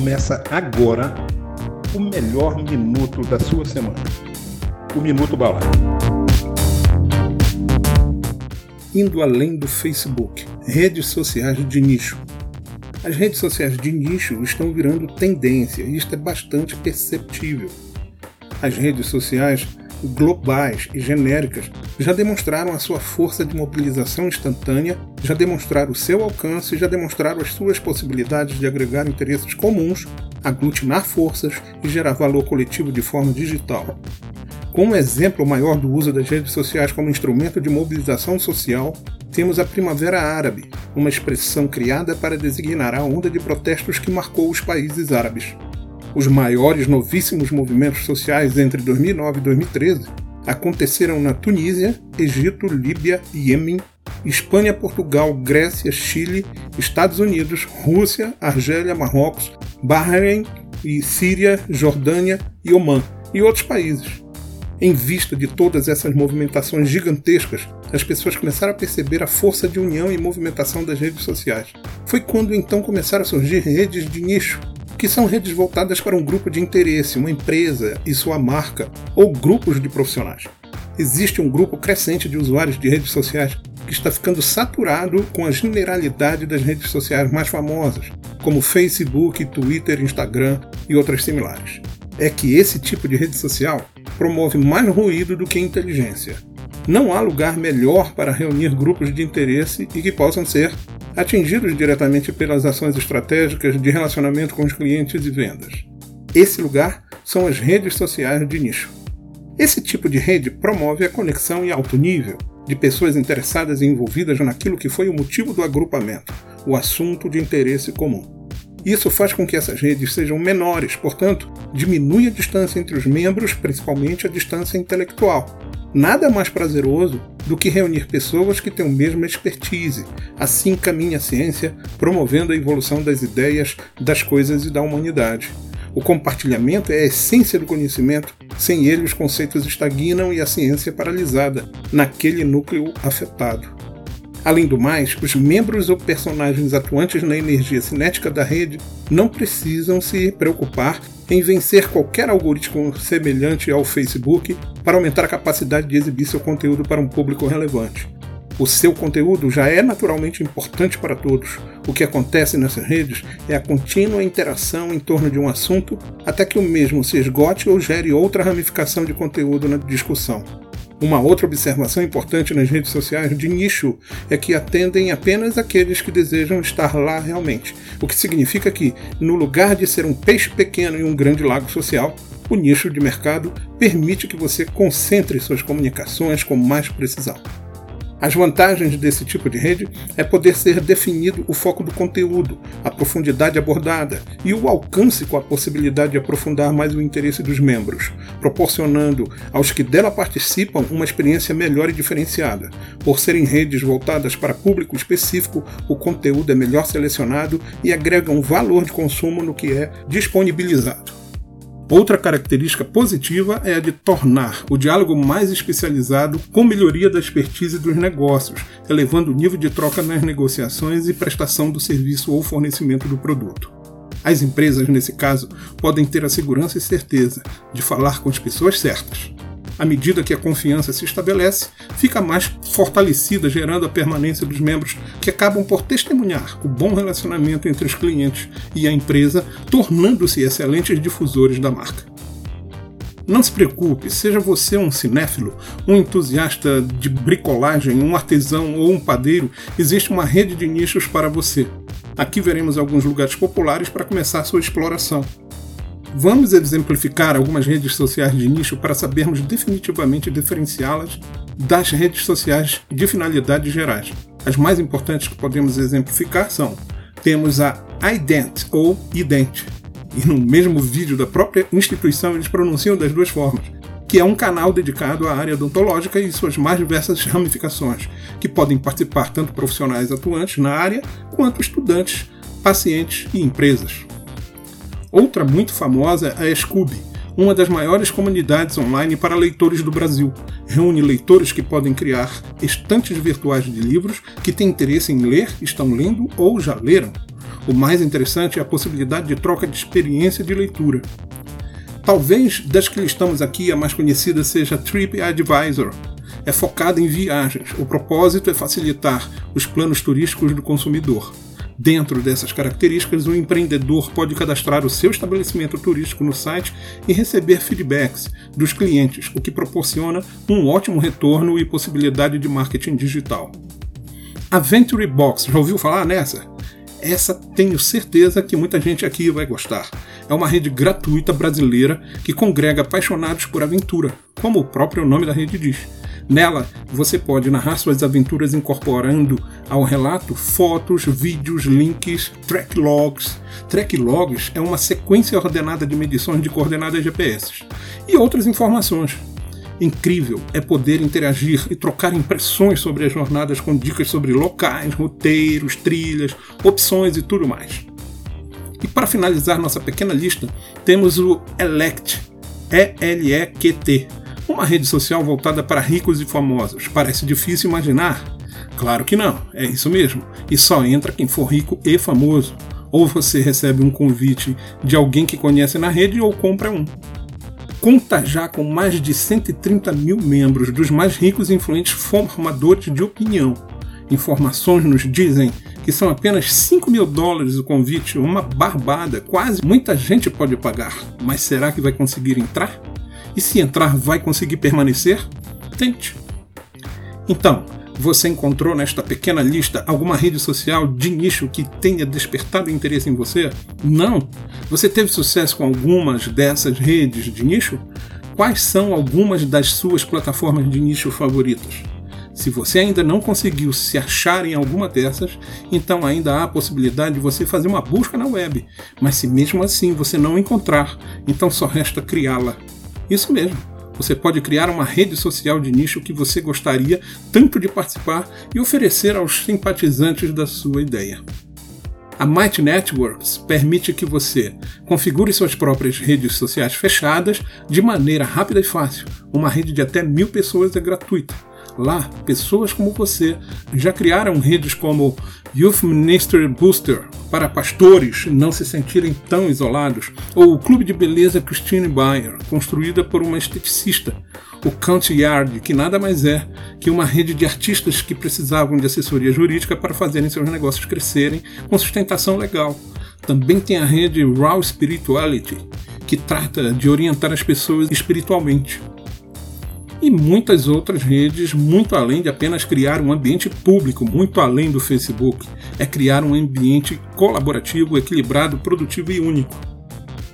Começa agora o melhor minuto da sua semana. O Minuto Bala. Indo além do Facebook, redes sociais de nicho. As redes sociais de nicho estão virando tendência e isto é bastante perceptível. As redes sociais globais e genéricas já demonstraram a sua força de mobilização instantânea, já demonstraram o seu alcance, já demonstraram as suas possibilidades de agregar interesses comuns, aglutinar forças e gerar valor coletivo de forma digital. Como exemplo maior do uso das redes sociais como instrumento de mobilização social, temos a Primavera Árabe, uma expressão criada para designar a onda de protestos que marcou os países árabes. Os maiores novíssimos movimentos sociais entre 2009 e 2013 aconteceram na Tunísia, Egito, Líbia, Iêmen, Espanha, Portugal, Grécia, Chile, Estados Unidos, Rússia, Argélia, Marrocos, Bahrein e Síria, Jordânia e Omã e outros países. Em vista de todas essas movimentações gigantescas, as pessoas começaram a perceber a força de união e movimentação das redes sociais. Foi quando então começaram a surgir redes de nicho, que são redes voltadas para um grupo de interesse, uma empresa e sua marca, ou grupos de profissionais. Existe um grupo crescente de usuários de redes sociais que está ficando saturado com a generalidade das redes sociais mais famosas, como Facebook, Twitter, Instagram e outras similares. É que esse tipo de rede social promove mais ruído do que inteligência. Não há lugar melhor para reunir grupos de interesse e que possam ser atingidos diretamente pelas ações estratégicas de relacionamento com os clientes e vendas. Esse lugar são as redes sociais de nicho. Esse tipo de rede promove a conexão em alto nível de pessoas interessadas e envolvidas naquilo que foi o motivo do agrupamento, o assunto de interesse comum. Isso faz com que essas redes sejam menores, portanto, diminui a distância entre os membros, principalmente a distância intelectual, Nada mais prazeroso do que reunir pessoas que têm a mesma expertise. Assim caminha a ciência, promovendo a evolução das ideias, das coisas e da humanidade. O compartilhamento é a essência do conhecimento, sem ele os conceitos estagnam e a ciência é paralisada, naquele núcleo afetado. Além do mais, os membros ou personagens atuantes na energia cinética da rede não precisam se preocupar em vencer qualquer algoritmo semelhante ao Facebook para aumentar a capacidade de exibir seu conteúdo para um público relevante. O seu conteúdo já é naturalmente importante para todos. O que acontece nessas redes é a contínua interação em torno de um assunto até que o mesmo se esgote ou gere outra ramificação de conteúdo na discussão. Uma outra observação importante nas redes sociais de nicho é que atendem apenas aqueles que desejam estar lá realmente, o que significa que, no lugar de ser um peixe pequeno em um grande lago social, o nicho de mercado permite que você concentre suas comunicações com mais precisão. As vantagens desse tipo de rede é poder ser definido o foco do conteúdo, a profundidade abordada e o alcance com a possibilidade de aprofundar mais o interesse dos membros, proporcionando aos que dela participam uma experiência melhor e diferenciada. Por serem redes voltadas para público específico, o conteúdo é melhor selecionado e agrega um valor de consumo no que é disponibilizado. Outra característica positiva é a de tornar o diálogo mais especializado com melhoria da expertise dos negócios, elevando o nível de troca nas negociações e prestação do serviço ou fornecimento do produto. As empresas, nesse caso, podem ter a segurança e certeza de falar com as pessoas certas, à medida que a confiança se estabelece, fica mais fortalecida, gerando a permanência dos membros que acabam por testemunhar o bom relacionamento entre os clientes e a empresa, tornando-se excelentes difusores da marca. Não se preocupe, seja você um cinéfilo, um entusiasta de bricolagem, um artesão ou um padeiro, existe uma rede de nichos para você. Aqui veremos alguns lugares populares para começar sua exploração. Vamos exemplificar algumas redes sociais de nicho para sabermos definitivamente diferenciá-las das redes sociais de finalidades gerais. As mais importantes que podemos exemplificar são: temos a ident ou ident, e no mesmo vídeo da própria instituição eles pronunciam das duas formas, que é um canal dedicado à área odontológica e suas mais diversas ramificações, que podem participar tanto profissionais atuantes na área quanto estudantes, pacientes e empresas. Outra muito famosa é a Scooby, uma das maiores comunidades online para leitores do Brasil. Reúne leitores que podem criar estantes virtuais de livros que têm interesse em ler, estão lendo ou já leram. O mais interessante é a possibilidade de troca de experiência de leitura. Talvez das que listamos aqui, a mais conhecida seja TripAdvisor. É focada em viagens. O propósito é facilitar os planos turísticos do consumidor. Dentro dessas características, o empreendedor pode cadastrar o seu estabelecimento turístico no site e receber feedbacks dos clientes, o que proporciona um ótimo retorno e possibilidade de marketing digital. A Venture Box, já ouviu falar nessa? Essa tenho certeza que muita gente aqui vai gostar. É uma rede gratuita brasileira que congrega apaixonados por aventura, como o próprio nome da rede diz. Nela, você pode narrar suas aventuras incorporando ao relato fotos, vídeos, links, track logs. Track logs é uma sequência ordenada de medições de coordenadas GPS e outras informações. Incrível é poder interagir e trocar impressões sobre as jornadas com dicas sobre locais, roteiros, trilhas, opções e tudo mais. E para finalizar nossa pequena lista, temos o Elect, E-L-E-Q-T, uma rede social voltada para ricos e famosos. Parece difícil imaginar? Claro que não, é isso mesmo. E só entra quem for rico e famoso. Ou você recebe um convite de alguém que conhece na rede ou compra um. Conta já com mais de 130 mil membros dos mais ricos e influentes formadores de opinião. Informações nos dizem que são apenas 5 mil dólares o convite, uma barbada, quase muita gente pode pagar. Mas será que vai conseguir entrar? E se entrar, vai conseguir permanecer? Tente. Então, você encontrou nesta pequena lista alguma rede social de nicho que tenha despertado interesse em você? Não? Você teve sucesso com algumas dessas redes de nicho? Quais são algumas das suas plataformas de nicho favoritas? Se você ainda não conseguiu se achar em alguma dessas, então ainda há a possibilidade de você fazer uma busca na web. Mas se mesmo assim você não encontrar, então só resta criá-la. Isso mesmo. Você pode criar uma rede social de nicho que você gostaria tanto de participar e oferecer aos simpatizantes da sua ideia. A Might Networks permite que você configure suas próprias redes sociais fechadas de maneira rápida e fácil. Uma rede de até mil pessoas é gratuita Lá, pessoas como você já criaram redes como Youth Minister Booster para pastores não se sentirem tão isolados, ou o Clube de Beleza Christine Bayer, construída por uma esteticista, o Country Yard, que nada mais é que uma rede de artistas que precisavam de assessoria jurídica para fazerem seus negócios crescerem com sustentação legal. Também tem a rede Raw Spirituality, que trata de orientar as pessoas espiritualmente e muitas outras redes, muito além de apenas criar um ambiente público, muito além do Facebook, é criar um ambiente colaborativo, equilibrado, produtivo e único.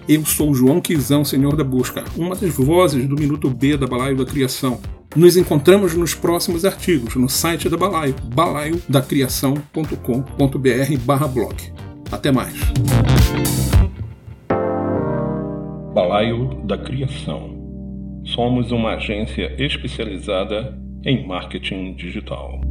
Eu sou João Quizão, Senhor da Busca, uma das vozes do Minuto B da Balaio da Criação. Nos encontramos nos próximos artigos no site da Balaio, balaiodacriação.com.br blog. Até mais. Balaio da Criação Somos uma agência especializada em marketing digital.